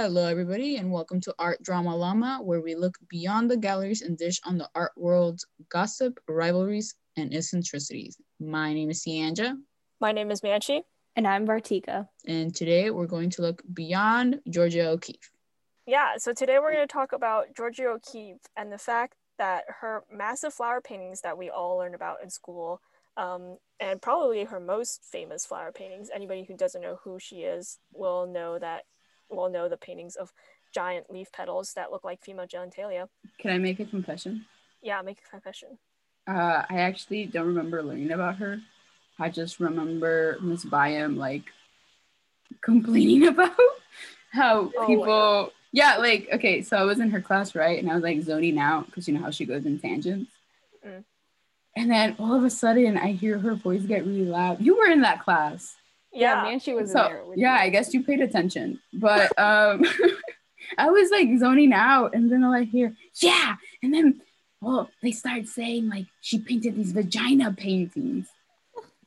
Hello, everybody, and welcome to Art Drama Llama, where we look beyond the galleries and dish on the art world's gossip, rivalries, and eccentricities. My name is Cianja, My name is Manchi. And I'm Vartika. and today we're going to look beyond Georgia O'Keeffe. Yeah, so today we're going to talk about Georgia O'Keeffe and the fact that her massive flower paintings that we all learned about in school, um, and probably her most famous flower paintings. Anybody who doesn't know who she is will know that will know the paintings of giant leaf petals that look like female genitalia. Can I make a confession? Yeah, make a confession. Uh, I actually don't remember learning about her. I just remember Miss Byam like complaining about how Oh, people. Yeah, like okay, so I was in her class, right? And I was like zoning out because you know how she goes in tangents. Mm. And then all of a sudden, I hear her voice get really loud. You were in that class, Yeah, Manchi was so there. Yeah. I guess you paid attention. But um, I was like zoning out, and then all I hear, yeah, and then well, they start saying like she painted these vagina paintings.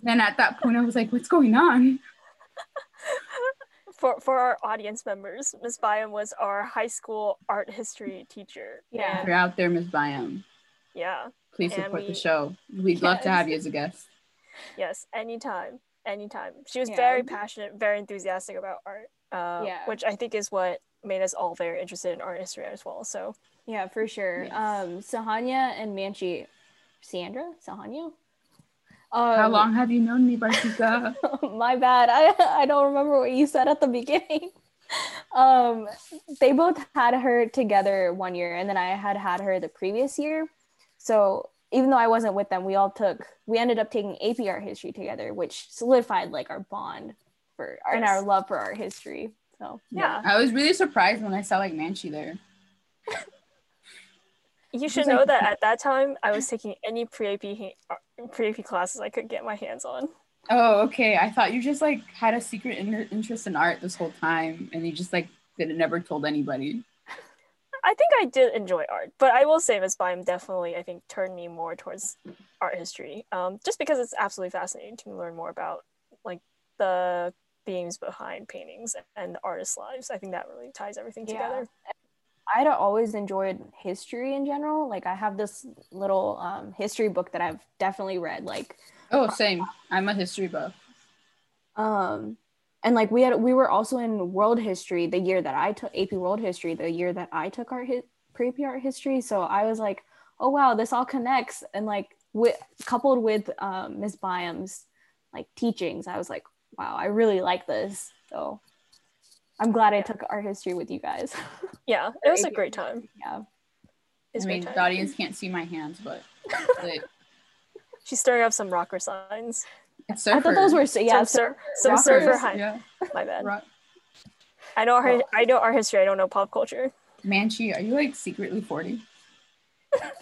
Then at that point, I was like, what's going on? for for our audience members, Miss Byam was our high school art history teacher. Yeah. If you're out there, Miss Byam, yeah. please support we- the show. We'd love to have you as a guest. Yes, anytime, anytime. She was Yeah. very passionate, very enthusiastic about art, uh, Yeah. which I think is what made us all very interested in art history as well. So Yeah, for sure. Yes. Um, Sahanya and Manchi, Sandra, Sahanya. Um, How long have you known me, Bartika? my bad. I I don't remember what you said at the beginning. Um, they both had her together one year, and then I had had her the previous year. So even though I wasn't with them, we all took. We ended up taking AP Art history together, which solidified like our bond for and our love for our history. So Yeah. I was really surprised when I saw like Manchi there. you should know that at that time I was taking any pre-AP ha- pre-AP classes I could get my hands on. Oh, okay. I thought you just like had a secret in- interest in art this whole time, and you just like didn't never told anybody. I think I did enjoy art, but I will say Miss Byam definitely I think turned me more towards art history, um, just because it's absolutely fascinating to learn more about like the themes behind paintings and artists' lives. I think that really ties everything Yeah. together. I'd always enjoyed history in general. Like I have this little um, history book that I've definitely read. Like, Oh, same. I'm a history buff. um, and like we had we were also in world history the year that I took AP World History, the year that I took art hi- pre-AP art history. So I was like, oh wow, this all connects. And like with coupled with um, Ms. Byam's like teachings, I was like, wow, I really like this. So I'm glad I took art history with you guys. Yeah, it was a great time. yeah. It's I a mean, the audience can't see my hands, but like, She's stirring up some rocker signs. It's I thought those were yeah. some, sur- some rockers, surfer high. Yeah. My bad. Rock. I know art. I know art history. I don't know pop culture. Manchi, are you like secretly 40?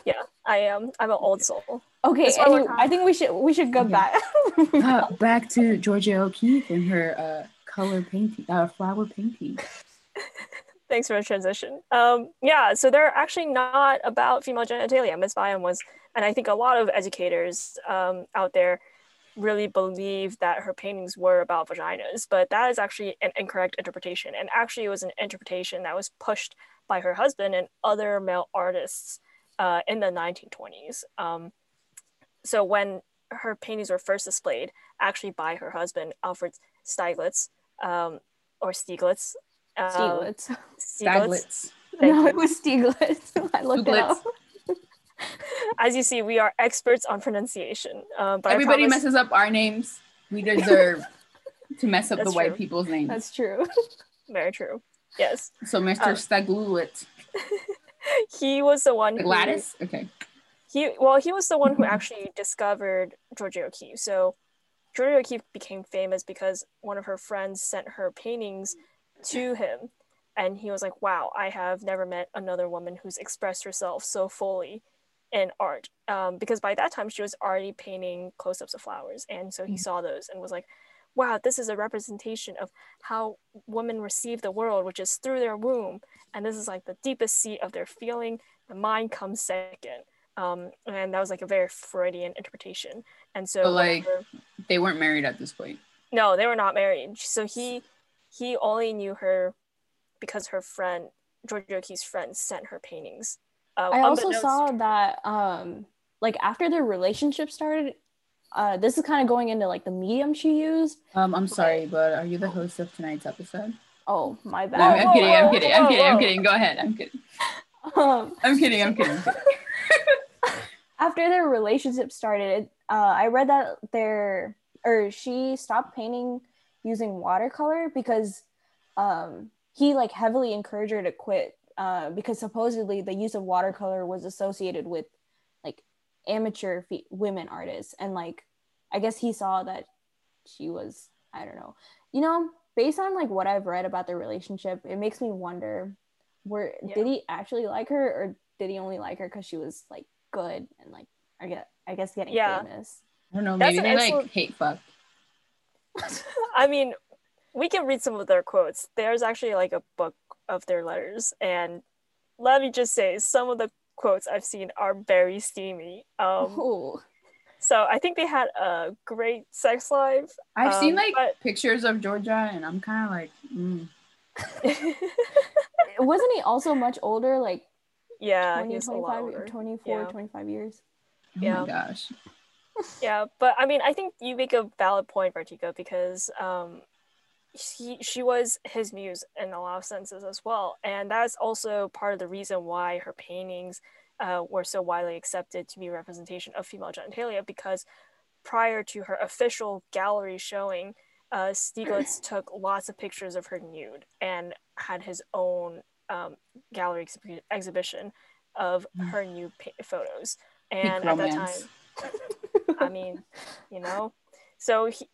Yeah, I am. I'm an old soul. Okay, That's why anyway, I think we should we should go Okay. back. Uh, back to Georgia O'Keeffe and her uh, color painting, uh, flower painting. Thanks for the transition. Um, yeah, so they're actually not about female genitalia. Miss Byam was, and I think a lot of educators um, out there really believe that her paintings were about vaginas, but that is actually an incorrect interpretation. And actually, it was an interpretation that was pushed by her husband and other male artists uh, in the 1920s. Um, so when her paintings were first displayed, actually by her husband, Alfred Stieglitz, um, or Stieglitz. um, Stieglitz. Stieglitz. Staglitz. No, you. it was Stieglitz. I looked it up. As you see, we are experts on pronunciation. Uh, but Everybody promise, messes up our names. We deserve to mess up the That's white people's names. That's true. very true. Yes, so, Mr. Um, Staglitz. he was the one. Who, Gladys? Okay. He well, he was the one who actually discovered Georgia O'Keeffe. So Georgia O'Keeffe became famous because one of her friends sent her paintings to him, and he was like, "Wow, I have never met another woman who's expressed herself so fully in art." Um, because by that time she was already painting close-ups of flowers, and so he Mhm. saw those and was like, "Wow, this is a representation of how women receive the world, which is through their womb, and this is like the deepest seat of their feeling. The mind comes second. Um, and that was like a very Freudian interpretation. And so, But, like- whenever- They weren't married at this point. no, they were not married. So he he only knew her because her friend Georgia O'Keeffe's friend sent her paintings. Uh, I also saw that um like after their relationship started, uh this is kind of going into like the medium she used. Um, I'm sorry, but are you the host of tonight's episode? Oh my No, bad. I'm, I'm kidding. I'm kidding. I'm kidding. I'm kidding. Go ahead. I'm kidding. um, I'm kidding. I'm kidding. I'm kidding. after their relationship started, uh, I read that their or she stopped painting using watercolor because um, he like heavily encouraged her to quit uh, because supposedly the use of watercolor was associated with like amateur fe- women artists and like I guess he saw that she was I don't know you know based on like what I've read about their relationship it makes me wonder were Yeah. did he actually like her or did he only like her because she was like good and like I get I guess getting Yeah. famous. I don't know. Maybe an they like hate fuck. I mean, we can read some of their quotes. There's actually like a book of their letters, and let me just say, some of the quotes I've seen are very steamy. Um, so I think they had a great sex life. I've seen Um, like but- pictures of Georgia, and I'm kind of like, mm. Wasn't he also much older like yeah, 20, he's a lot 25 24 Yeah. 25 years? oh Yeah. my gosh. Yeah, but I mean, I think you make a valid point, Vertigo, because um, he, she was his muse in a lot of senses as well, and that's also part of the reason why her paintings uh, were so widely accepted to be a representation of female genitalia. Because prior to her official gallery showing, uh, Stieglitz took lots of pictures of her nude and had his own um, gallery exhi- exhibition of her nude pa- photos. And at that time, I mean, you know, so he,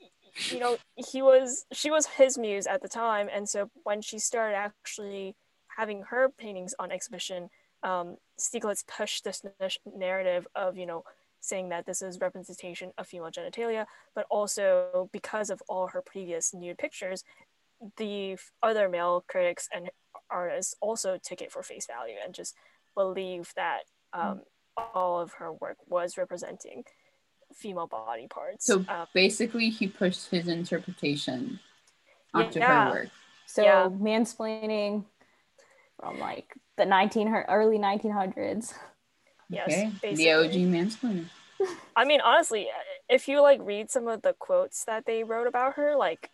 you know, he was, she was his muse at the time. And so when she started actually having her paintings on exhibition, um, Stieglitz pushed this narrative of, you know, saying that this is representation of female genitalia, but also because of all her previous nude pictures, the other male critics and artists also took it for face value and just believe that um, all of her work was representing female body parts. So Um, basically, he pushed his interpretation onto Yeah. her work. So Yeah. mansplaining from like the 19 early 1900s. yes, okay, the basically. OG mansplainer. I mean, honestly, if you like read some of the quotes that they wrote about her, like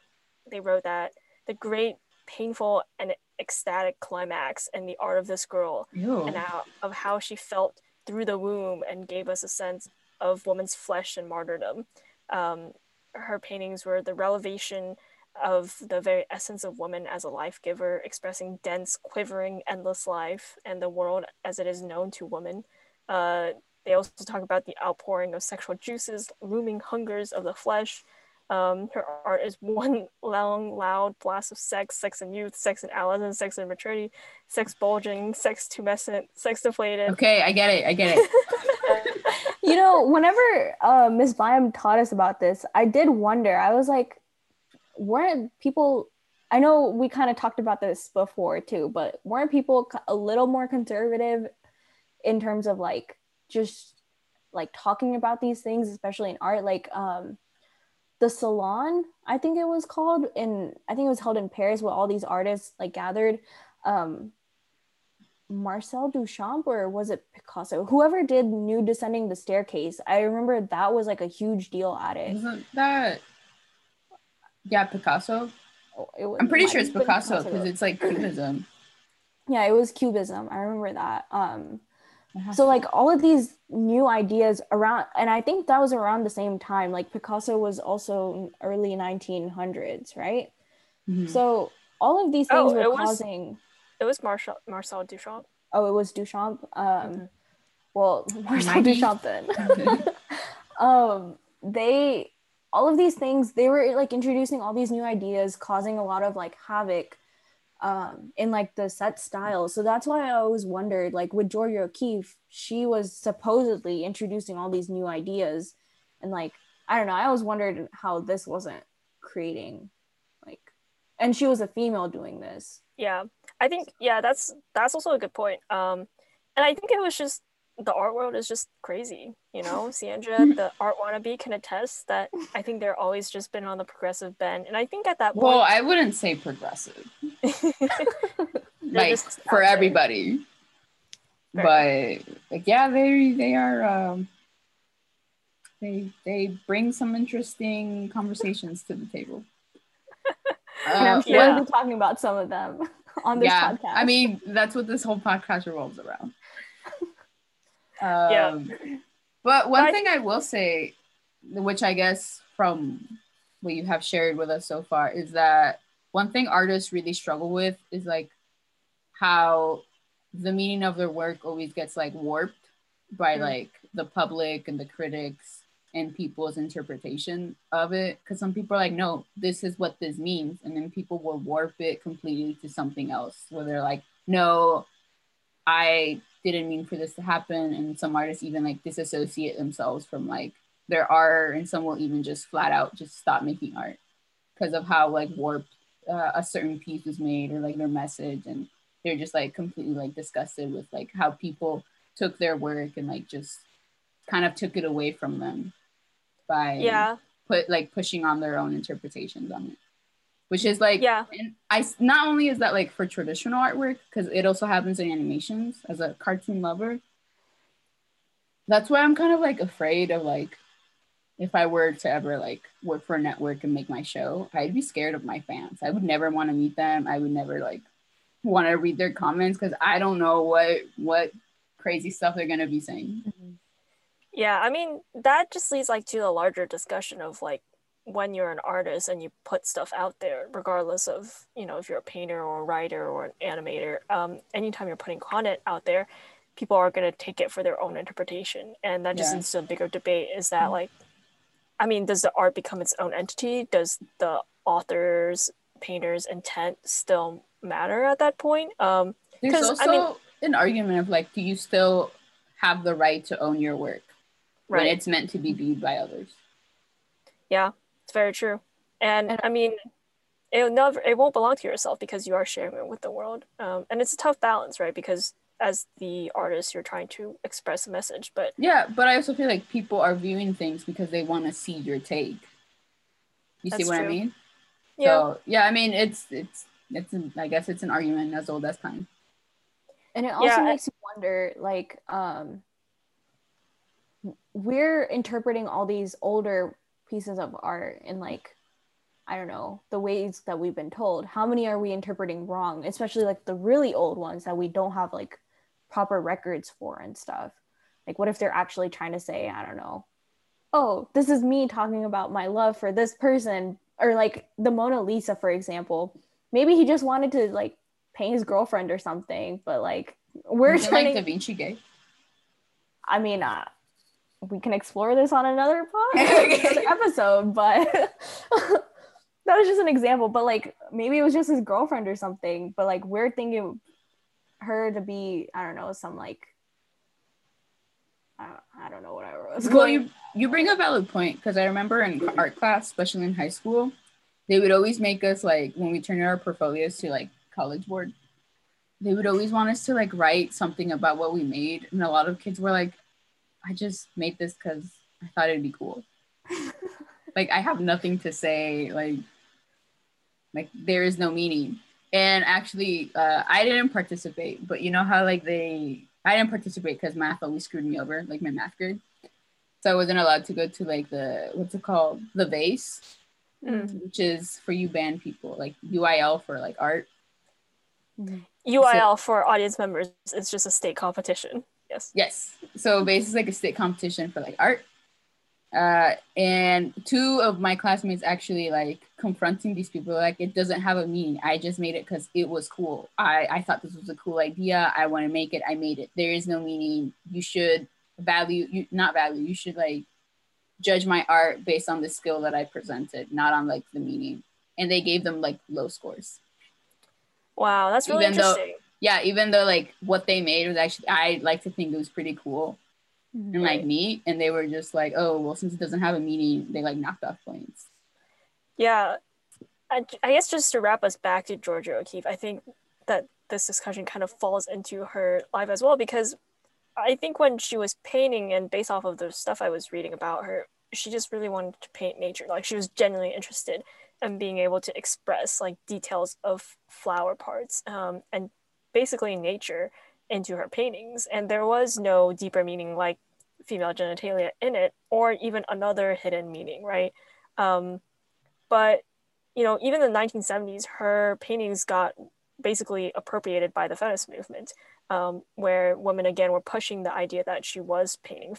they wrote that the great, painful, and ecstatic climax in the art of this girl, Ew. and how of how she felt through the womb and gave us a sense of woman's flesh and martyrdom. Um, her paintings were the revelation of the very essence of woman as a life giver, expressing dense, quivering, endless life and the world as it is known to woman. Uh, they also talk about the outpouring of sexual juices, looming hungers of the flesh. Um, her art is one long, loud blast of sex, sex and youth, sex and adolescence, sex and maturity, sex bulging, sex tumescent, sex deflated. Okay, I get it. I get it. you know, whenever uh, Miss Byam taught us about this, I did wonder. I was like, weren't people? I know we kind of talked about this before too, but weren't people a little more conservative in terms of like just like talking about these things, especially in art? Like um, the Salon, I think it was called, and I think it was held in Paris, where all these artists like gathered. Um, Marcel Duchamp or was it Picasso? Whoever did Nude Descending the Staircase, I remember that was like a huge deal at it. Isn't that? Yeah, Picasso. Oh, it was- I'm pretty sure it's Picasso because it's like cubism. yeah, it was Cubism. I remember that. Um, so like all of these new ideas around, and I think that was around the same time. Like Picasso was also early 1900s, right? Mhm. So all of these Oh, things were it was- causing. It was Marcel, Marcel Duchamp. Oh, it was Duchamp. Um, Mhm. well, Marcel Maggie? Duchamp then. um, they all of these things they were like introducing all these new ideas, causing a lot of like havoc um, in like the set style. So that's why I always wondered, like with Georgia O'Keeffe, she was supposedly introducing all these new ideas, and like I don't know, I always wondered how this wasn't creating like, and she was a female doing this. Yeah, I think yeah, that's that's also a good point. Um, and I think it was just the art world is just crazy, you know. Sandra, the art wannabe, can attest that I think they're always just been on the progressive bend, and I think at that point, Well, I wouldn't say progressive. like for everybody. Right. But like yeah, they they are um they they bring some interesting conversations to the table. Uh, yeah. we'll be talking about some of them on this yeah, podcast. I mean that's what this whole podcast revolves around. Yeah. Um, But one But- thing I will say, which I guess from what you have shared with us so far, is that one thing artists really struggle with is like how the meaning of their work always gets like warped by Mm. like the public and the critics and people's interpretation of it. Because some people are like, no, this is what this means. And then people will warp it completely to something else where they're like, no, I didn't mean for this to happen. And some artists even like disassociate themselves from like their art, and some will even just flat out just stop making art because of how like warped uh, a certain piece was made or like their message, and they're just like completely like disgusted with like how people took their work and like just kind of took it away from them by Yeah. put like pushing on their own interpretations on it. Which is like Yeah. and i not only is that like for traditional artwork because it also happens in animations as a cartoon lover. That's why i'm kind of like afraid of like if i were to ever like work for a network and make my show i'd be scared of my fans. I would never want to meet them. I would never like want to read their comments because i don't know what what crazy stuff they're going to be saying mm-hmm. Yeah, I mean that just leads like to a larger discussion of like when you're an artist and you put stuff out there, regardless of you know if you're a painter or a writer or an animator. Um, anytime you're putting content out there, people are gonna take it for their own interpretation, and that just Yeah. leads to a bigger debate. Is that like, I mean, does the art become its own entity? Does the author's painter's intent still matter at that point? Um, There's also I mean- an argument of like, do you still have the right to own your work when right. it's meant to be viewed by others? Yeah, it's very true. And, And- I mean, it never it won't belong to yourself because you are sharing it with the world. Um, and it's a tough balance, right? Because as the artist, you're trying to express a message, but Yeah, but I also feel like people are viewing things because they want to see your take. You see That's what I mean? yeah, So yeah, I mean it's it's it's an, I guess it's an argument as old as time. and it also Yeah, I- makes you wonder like um we're interpreting all these older pieces of art in like i don't know the ways that we've been told. How many are we interpreting wrong? Especially like the really old ones that we don't have like proper records for and stuff. Like what if they're actually trying to say i don't know oh this is me talking about my love for this person. Or like the mona lisa for example. Maybe he just wanted to like paint his girlfriend or something but like we're turning like Da Vinci gay. I mean, uh, we can explore this on another podcast, another episode, but that was just an example. But like, maybe it was just his girlfriend or something. But like, we're thinking her to be, I don't know, some like, I don't, I don't know what I was Well, going. you you bring a valid point because I remember in art class, especially in high school, they would always make us like when we turned in our portfolios to like college board, they would always want us to like write something about what we made, and a lot of kids were like, "I just made this because I thought it'd be cool." like I have nothing to say. Like, like there is no meaning. And actually, uh, I didn't participate, but you know how like they, I didn't participate because math always screwed me over, like my math grade. So I wasn't allowed to go to like the what's it called, the VASE, Mm. which is for you band people, like UIL for like art. UIL for audience members It's just a state competition. Yes. Yes. So basically, like a state competition for like art. Uh, and two of my classmates actually like confronting these people like it doesn't have a meaning. I just made it because it was cool. I I thought this was a cool idea. I want to make it. I made it. There is no meaning. You should value you not value. You should like judge my art based on the skill that I presented, not on like the meaning. And they gave them like low scores. Wow, that's really Even interesting. Yeah, even though like what they made was actually I like to think it was pretty cool. and like neat and they were just like oh well since it doesn't have a meaning they like knocked off points Yeah, I, I guess just to wrap us back to Georgia O'Keeffe, I think that this discussion kind of falls into her life as well because I think when she was painting and based off of the stuff I was reading about her, she just really wanted to paint nature. Like she was genuinely interested in being able to express like details of flower parts um, and basically nature into her paintings. And there was no deeper meaning like female genitalia in it, or even another hidden meaning, right? Um, but you know, even in the 1970s, her paintings got basically appropriated by the feminist movement, um, where women again were pushing the idea that she was painting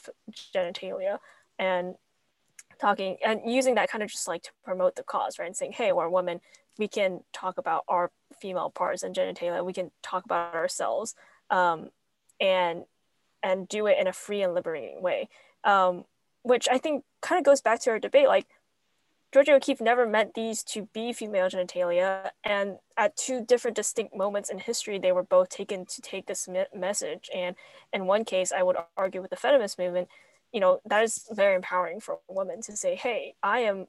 genitalia and talking and using that kind of just like to promote the cause, right? And saying, hey, we're women, we can talk about our female parts and genitalia, we can talk about ourselves, um, and and do it in a free and liberating way. Um, which I think kind of goes back to our debate, like Georgia O'Keeffe never meant these to be female genitalia, and at two different distinct moments in history, they were both taken to take this me- message. And in one case, I would argue with the feminist movement, you know, that is very empowering for women to say, "Hey, I am,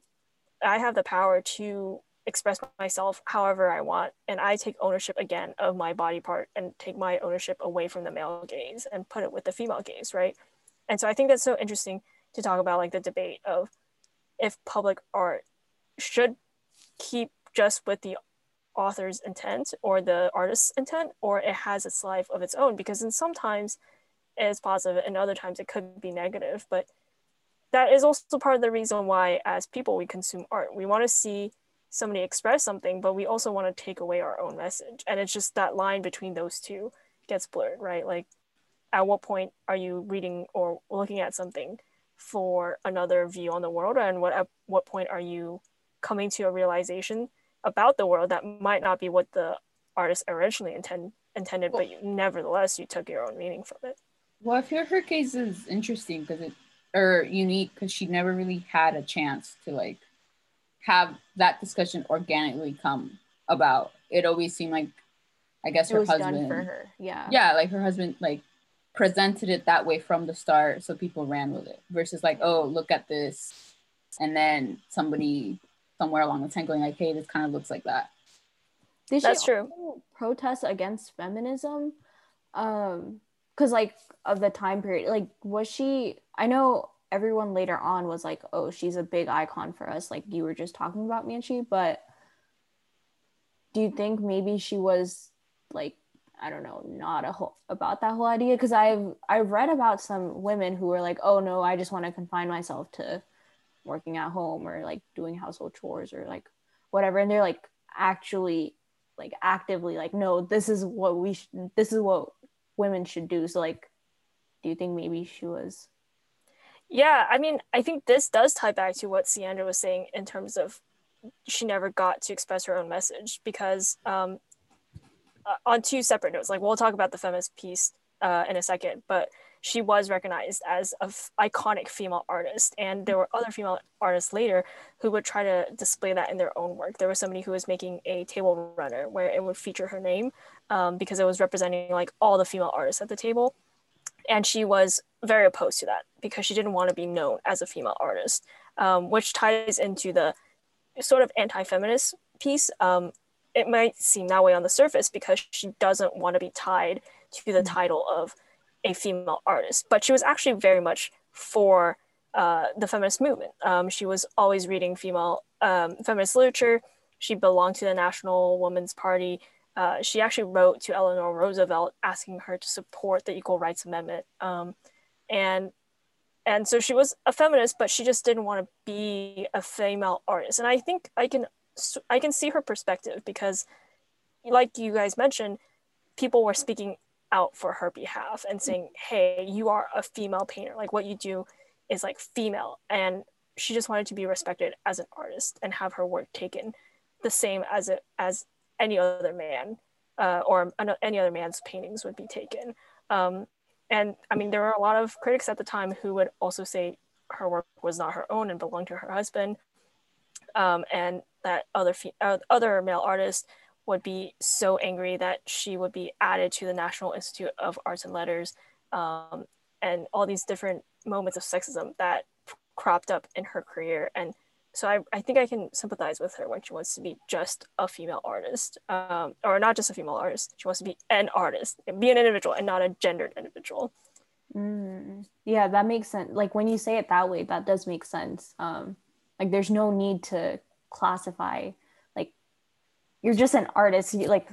I have the power to express myself however I want, and I take ownership again of my body part and take my ownership away from the male gaze and put it with the female gaze, right?" And so I think that's so interesting to talk about, like the debate of if public art should keep just with the author's intent or the artist's intent or it has its life of its own because in sometimes it's positive and other times it could be negative but that is also part of the reason why as people we consume art we want to see somebody express something but we also want to take away our own message. And it's just that line between those two gets blurred right? Like at what point are you reading or looking at something for another view on the world? And what at what point are you coming to a realization about the world that might not be what the artist originally intend, intended but you nevertheless you took your own meaning from it. Well i feel her case is interesting because it or unique because she never really had a chance to like have that discussion organically come about it always seemed like i guess it her was husband done for her. Yeah. yeah like her husband like presented it that way from the start so people ran with it versus like oh look at this and then somebody somewhere along the line going like hey this kind of looks like that Did she That's true. protest against feminism? Um, because like of the time period, like was she? I know everyone later on was like, "Oh, she's a big icon for us." Like you were just talking about Manchi, but do you think maybe she was like I don't know, not a whole about that whole idea? Because I've I've read about some women who were like, "Oh no, I just want to confine myself to working at home or like doing household chores or like whatever," and they're like actually like actively like no this is what we sh- this is what women should do so like do you think maybe she was Yeah, I mean, I think this does tie back to what Siandra was saying in terms of she never got to express her own message because um, uh, on two separate notes, like we'll talk about the feminist piece uh, in a second, but she was recognized as an f- iconic female artist, and there were other female artists later who would try to display that in their own work. There was somebody who was making a table runner where it would feature her name um, because it was representing like all the female artists at the table and she was very opposed to that because she didn't want to be known as a female artist, um, which ties into the sort of anti-feminist piece. Um, it might seem that way on the surface because she doesn't want to be tied to the title of a female artist, but she was actually very much for uh, the feminist movement. Um, she was always reading female um, feminist literature. She belonged to the National Women's Party uh, she actually wrote to Eleanor Roosevelt asking her to support the Equal Rights Amendment. Um, and and so she was a feminist, but she just didn't want to be a female artist. And I think I can I can see her perspective because, like you guys mentioned, people were speaking out for her behalf and saying, "Hey, you are a female painter. Like what you do is like female." And she just wanted to be respected as an artist and have her work taken the same as it as any other man uh, or any other man's paintings would be taken. Um, and I mean, there were a lot of critics at the time who would also say her work was not her own and belonged to her husband, um, and that other uh, other male artists would be so angry that she would be added to the National Institute of Arts and Letters, um, and all these different moments of sexism that cropped up in her career and so I, I think I can sympathize with her when she wants to be just a female artist, um, or not just a female artist. She wants to be an artist, be an individual, and not a gendered individual. Mm, yeah, that makes sense. Like when you say it that way, that does make sense. Um, like there's no need to classify. Like you're just an artist. You, like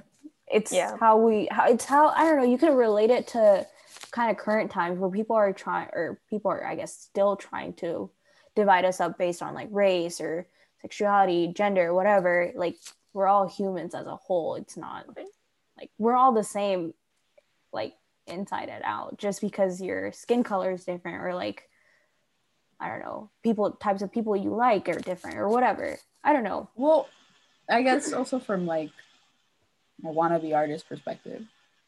it's Yeah. how we how it's how i don't know you can relate it to kind of current times where people are trying or people are i guess still trying to divide us up based on like race or sexuality gender whatever like we're all humans as a whole. It's not like we're all the same like inside and out. Just because your skin color is different or like i don't know people types of people you like are different or whatever. I don't know. Well, I guess also from like a wannabe artist perspective,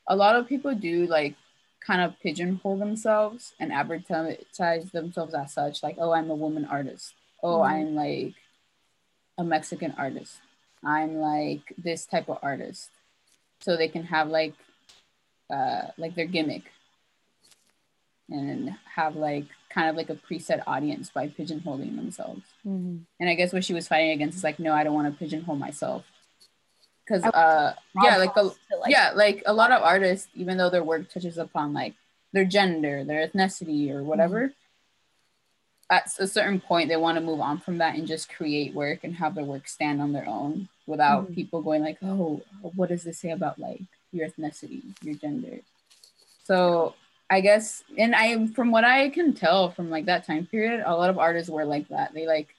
a lot of people do like kind of pigeonhole themselves and advertise themselves as such, like, oh, I'm a woman artist. Oh, Mhm. I'm like a Mexican artist. I'm like this type of artist. So they can have like uh like their gimmick and have like kind of like a preset audience by pigeonholing themselves. And I guess what she was fighting against is like, no, I don't want to pigeonhole myself. Because uh yeah, like a To, yeah, like a lot of artists, even though their work touches upon like their gender, their ethnicity, or whatever, at a certain point they want to move on from that and just create work and have their work stand on their own without Mhm. people going like, oh, what does this say about like your ethnicity, your gender? So I guess, and I, from what I can tell from like that time period, a lot of artists were like that. They like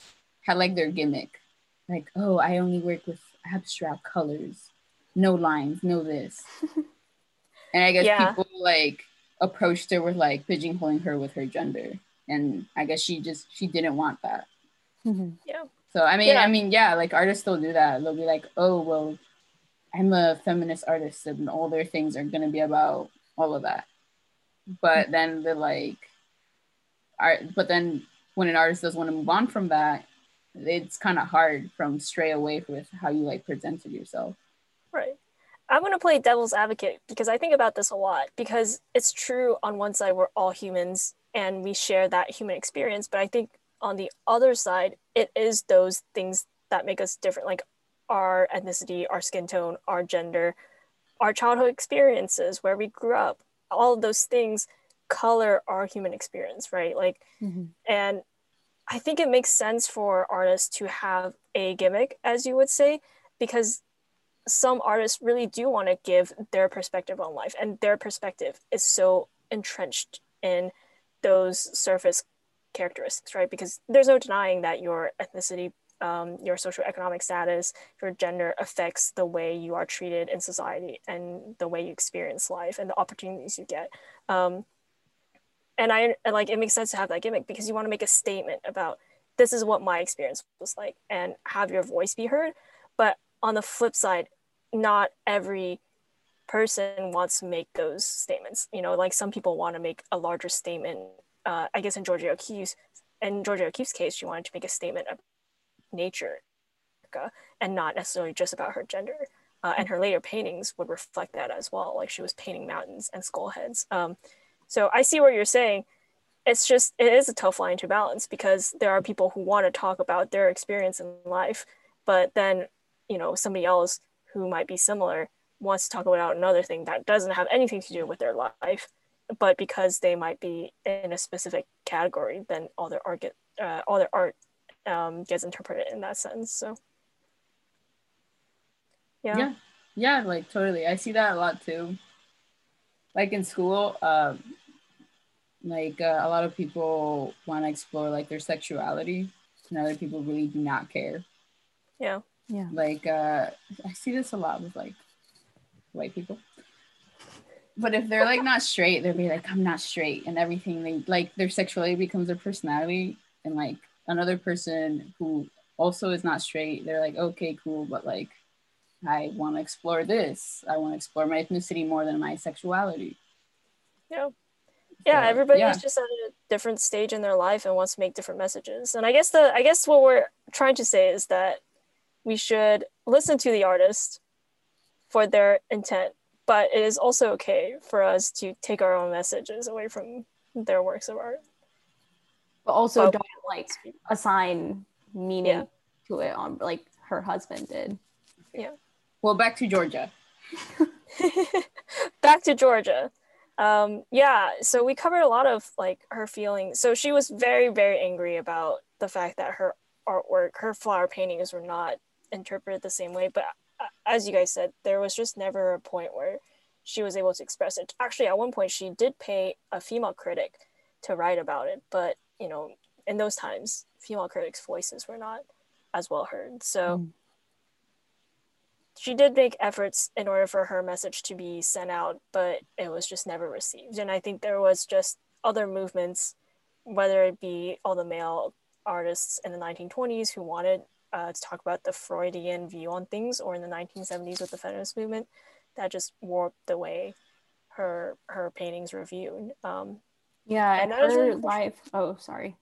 had like their gimmick, like, oh, I only work with abstract colors, no lines, no this. and I guess Yeah. people like approached her with like pigeonholing her with her gender, and I guess she just she didn't want that. Mhm. So I mean, Yeah. I mean, yeah, like artists still do that. They'll be like, oh, well, I'm a feminist artist, and all their things are gonna be about all of that. But then they're like, art. But then when an artist does want to move on from that, it's kind of hard from stray away with how you like presented yourself. Right. I'm going to play devil's advocate because I think about this a lot because it's true on one side, we're all humans and we share that human experience. But I think on the other side, it is those things that make us different, like our ethnicity, our skin tone, our gender, our childhood experiences, where we grew up, all of those things color our human experience, right? Like, Mhm. and I think it makes sense for artists to have a gimmick, as you would say, because some artists really do want to give their perspective on life, and their perspective is so entrenched in those surface characteristics, right? Because there's no denying that your ethnicity, um, your socioeconomic status, your gender affects the way you are treated in society and the way you experience life and the opportunities you get. Um, and I and like it makes sense to have that gimmick because you want to make a statement about this is what my experience was like and have your voice be heard. But on the flip side, not every person wants to make those statements. You know, like some people want to make a larger statement. Uh, I guess in Georgia O'Keeffe's in Georgia O'Keeffe's case, she wanted to make a statement of nature and not necessarily just about her gender. Uh, and her later paintings would reflect that as well. Like she was painting mountains and skull heads. Um, so I see what you're saying. It's just it is a tough line to balance because there are people who want to talk about their experience in life, but then you know somebody else who might be similar wants to talk about another thing that doesn't have anything to do with their life, but because they might be in a specific category, then all their art get uh, all their art um, gets interpreted in that sense. So yeah, Yeah. Yeah, like totally. I see that a lot too. Like in school, um, like uh, a lot of people want to explore like their sexuality, and other people really do not care. yeah, Yeah. Like uh, I see this a lot with like white people. But if they're like not straight, they'll be like, I'm not straight, and everything. They like their sexuality becomes their personality, and like another person who also is not straight, they're like, okay, cool, but like I want to explore this. I want to explore my ethnicity more than my sexuality. yeah. Yeah So, everybody's yeah. just at a different stage in their life and wants to make different messages and i guess the i guess what we're trying to say is that we should listen to the artist for their intent but it is also okay for us to take our own messages away from their works of art But also Well, don't like assign meaning Yeah. to it on like her husband did. Yeah. Well, back to Georgia. back to Georgia. Um, yeah, so we covered a lot of like her feelings. So she was very, very angry about the fact that her artwork, her flower paintings were not interpreted the same way. But as you guys said, there was just never a point where she was able to express it. Actually, at one point, she did pay a female critic to write about it, but you know, in those times, female critics' voices were not as well heard. So Mm. She did make efforts in order for her message to be sent out, but it was just never received. And I think there was just other movements, whether it be all the male artists in the 1920s who wanted uh, to talk about the Freudian view on things, or in the 1970s with the feminist movement, that just warped the way her her paintings were viewed. Um, Yeah, And and that was her really- life. Oh, sorry.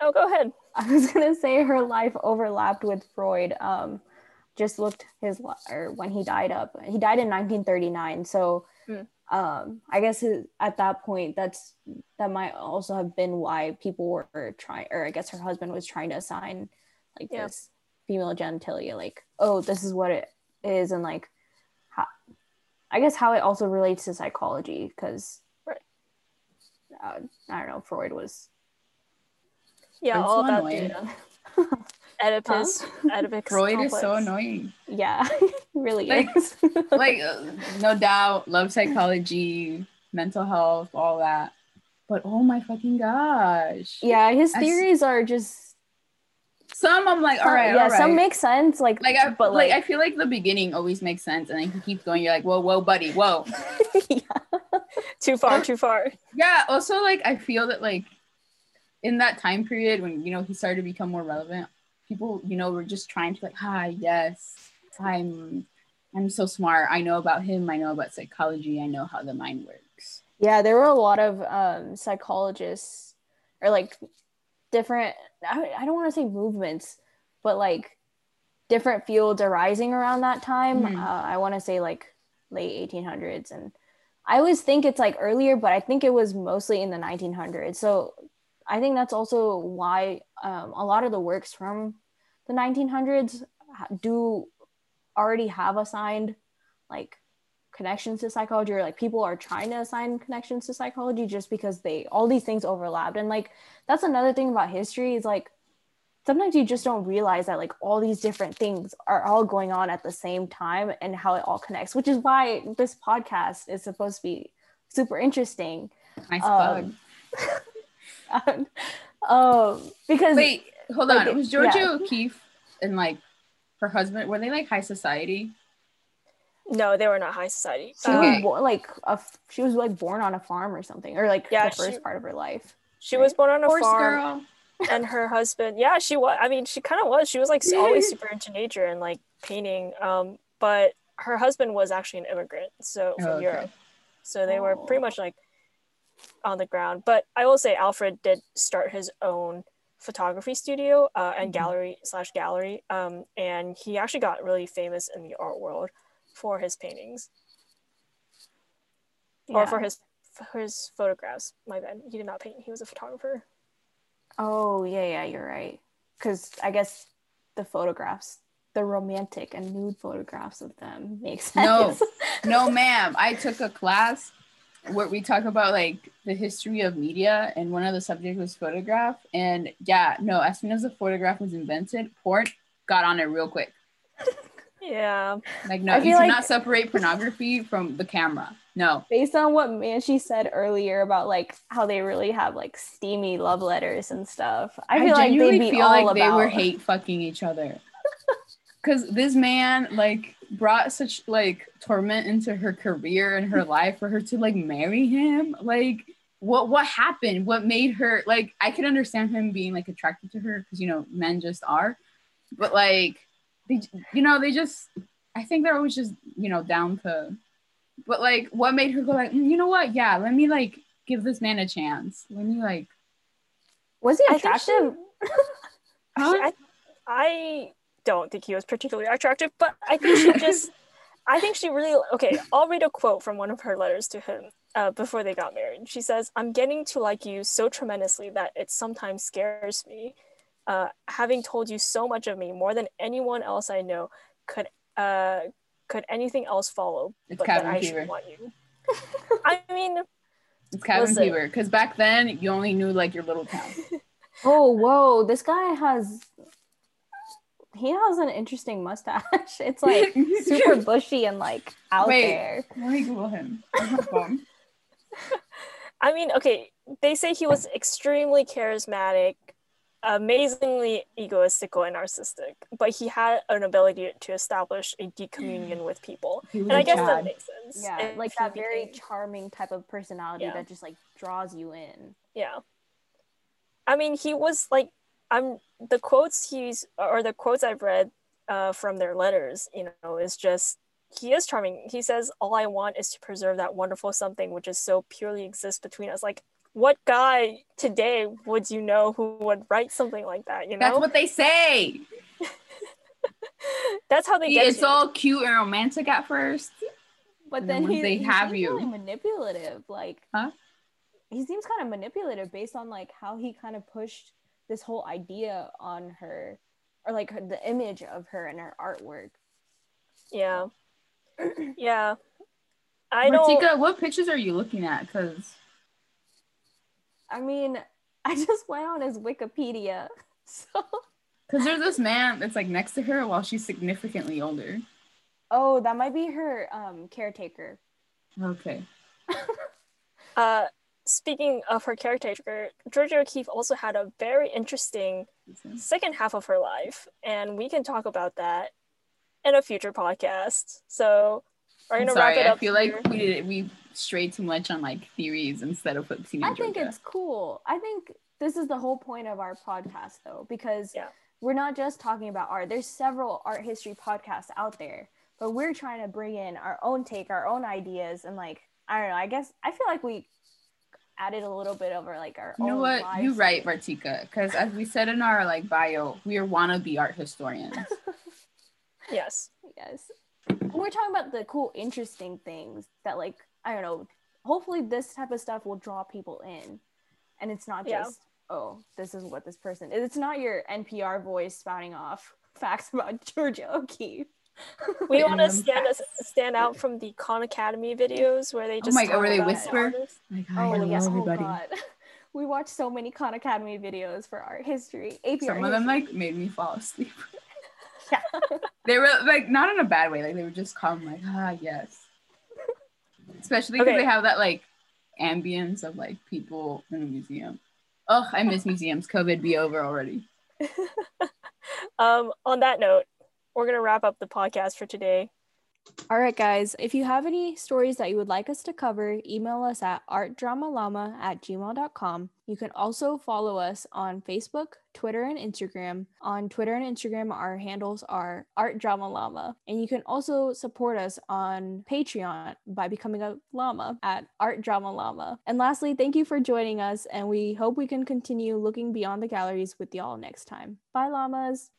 oh, go ahead. I was gonna say her life overlapped with Freud. Um, just looked his or when he died up. He died in 1939. So, Mm. um, I guess his, at that point, that's that might also have been why people were trying, or I guess her husband was trying to assign like Yeah. this female genitalia, like, oh, this is what it is, and like, how, I guess how it also relates to psychology, because, Right. uh, I don't know, Freud was Yeah, all about the Oedipus. Oedipus Freud is so annoying. Yeah, really Like- is. Like, uh, no doubt, love psychology, mental health, all that. But oh my fucking gosh. yeah, his I s- theories are just Some I'm like, all some- right, yeah, all right. some make sense. Like, like I, but like, like, I feel like the beginning always makes sense, and then he keeps going. You're like, whoa, whoa, buddy, whoa. Too far, too far. Yeah. Also, like, I feel that like in that time period when you know he started to become more relevant, people you know were just trying to like, hi, yes, I'm, I'm so smart. I know about him. I know about psychology. I know how the mind works. yeah, there were a lot of um, psychologists or like different. I, I don't want to say movements, but like different fields arising around that time. Mhm. Uh, I want to say like late 1800s, and I always think it's like earlier, but I think it was mostly in the 1900s. So I think that's also why um, a lot of the works from the 1900s do already have assigned like connections to psychology or like people are trying to assign connections to psychology just because they all these things overlapped and like that's another thing about history is like sometimes you just don't realize that like all these different things are all going on at the same time and how it all connects which is why this podcast is supposed to be super interesting Nice plug. um, um because Wait, hold like, on. Was Georgia yeah. O'Keeffe and like her husband were they like high society? No, they were not high society. she was born like a she was like born on a farm or something or like Yeah, the first she- part of her life she was born on a Horse farm, girl. and her husband. Yeah, she was. I mean, she kind of was. She was like always super into nature and like painting. Um, but her husband was actually an immigrant, so from Oh, okay. Europe. So they were Oh. pretty much like on the ground. But I will say, Alfred did start his own photography studio uh, and Mhm. gallery slash gallery, um, and he actually got really famous in the art world for his paintings or for his for his photographs. My bad, he did not paint; he was a photographer. Oh yeah, yeah, you're right. Because I guess the photographs, the romantic and nude photographs of them make No. No, ma'am. I took a class where we talk about like the history of media, and one of the subjects was photograph. And yeah, no, as soon as the photograph was invented, porn got on it real quick. Yeah, Like, no, I you cannot like- separate pornography from the camera. No. Based on what Manchi said earlier about like how they really have like steamy love letters and stuff, I feel like genuinely they'd be feel all like about. they were hate fucking each other. Cause this man like brought such like torment into her career and her life for her to like marry him. Like what what happened? What made her like I could understand him being like attracted to her because you know men just are, but like they you know they just I think they're always just you know down to, but like what made her go like "Mm, you know what yeah let me like give this man a chance let me like Was he I she- attractive? I, I don't think he was particularly attractive, but I think she just, I think she really, okay, I'll read a quote from one of her letters to him uh, before they got married. She says, I'm getting to like you so tremendously that it sometimes scares me. Uh, having told you so much of me, more than anyone else I know, could uh, could anything else follow? It's but that cabin I fever. should want you. I mean, It's cabin Listen. fever. Because back then you only knew like your little town. Oh, whoa! This guy has he has an interesting mustache. It's like super bushy and like out Wait. there. Let me Google him. Where's my phone? I mean, okay, they say he was extremely charismatic, amazingly egoistical and narcissistic, but he had an ability to establish a deep communion with people. And I guess that makes sense. Yeah, And like he that very charming type of personality Yeah. that just like draws you in. yeah. I mean, he was like, I'm the quotes he's or the quotes I've read uh, from their letters, you know, is just he is charming. He says, "All I want is to preserve that wonderful something which is so purely exists between us." Like, what guy today would you know who would write something like that? You know, That's what they say. That's how they See, get it's you. all cute and romantic at first. But then then he, they he have seems you- really manipulative. Like, Huh? He seems kind of manipulative based on like how he kind of pushed this whole idea on her, or like her, the image of her and her artwork. Yeah, yeah. I don't. What pictures are you looking at? Because I mean, I just went on his Wikipedia, so because there's this man that's like next to her while she's significantly older. oh, that might be her um caretaker. Okay. Uh, speaking of her character, Georgia O'Keeffe also had a very interesting mm-hmm. second half of her life, and we can talk about that in a future podcast. So we're I'm gonna wrap it up. I feel here. like we did we strayed too much on like theories instead of focusing I think Georgia. it's cool. I think this is the whole point of our podcast, though, because Yeah. we're not just talking about art. There's several art history podcasts out there, but we're trying to bring in our own take, our own ideas, and like I don't know. I guess I feel like we added a little bit over like our. You know own what? lives You're to right, it. Martika. Because as we said in our like bio, we are wannabe art historians. yes, Yes, we're talking about the cool, interesting things that like I don't know. Hopefully, this type of stuff will draw people in, and it's not Yeah. just oh, this is what this person. It's not your NPR voice spouting off facts about Georgia O'Keeffe. We want to stand us stand out from the Khan Academy videos where they just oh my God, where they whisper? like, Oh hello, yes, everybody. oh god. We watched so many Khan Academy videos for art history. AP Some art of them like made me fall asleep. yeah. They were like not in a bad way. Like they were just calm. Like ah yes. Especially because Okay. they have that like ambience of like people in a museum. Oh, I miss museums. COVID be over already. Um, on that note, we're gonna wrap up the podcast for today. All right, guys. If you have any stories that you would like us to cover, email us at artdramalama at gmail.com. You can also follow us on Facebook, Twitter, and Instagram. On Twitter and Instagram, our handles are artdramalama. And you can also support us on Patreon by becoming a llama at artdramalama. And lastly, thank you for joining us, and we hope we can continue looking beyond the galleries with y'all next time. Bye, llamas.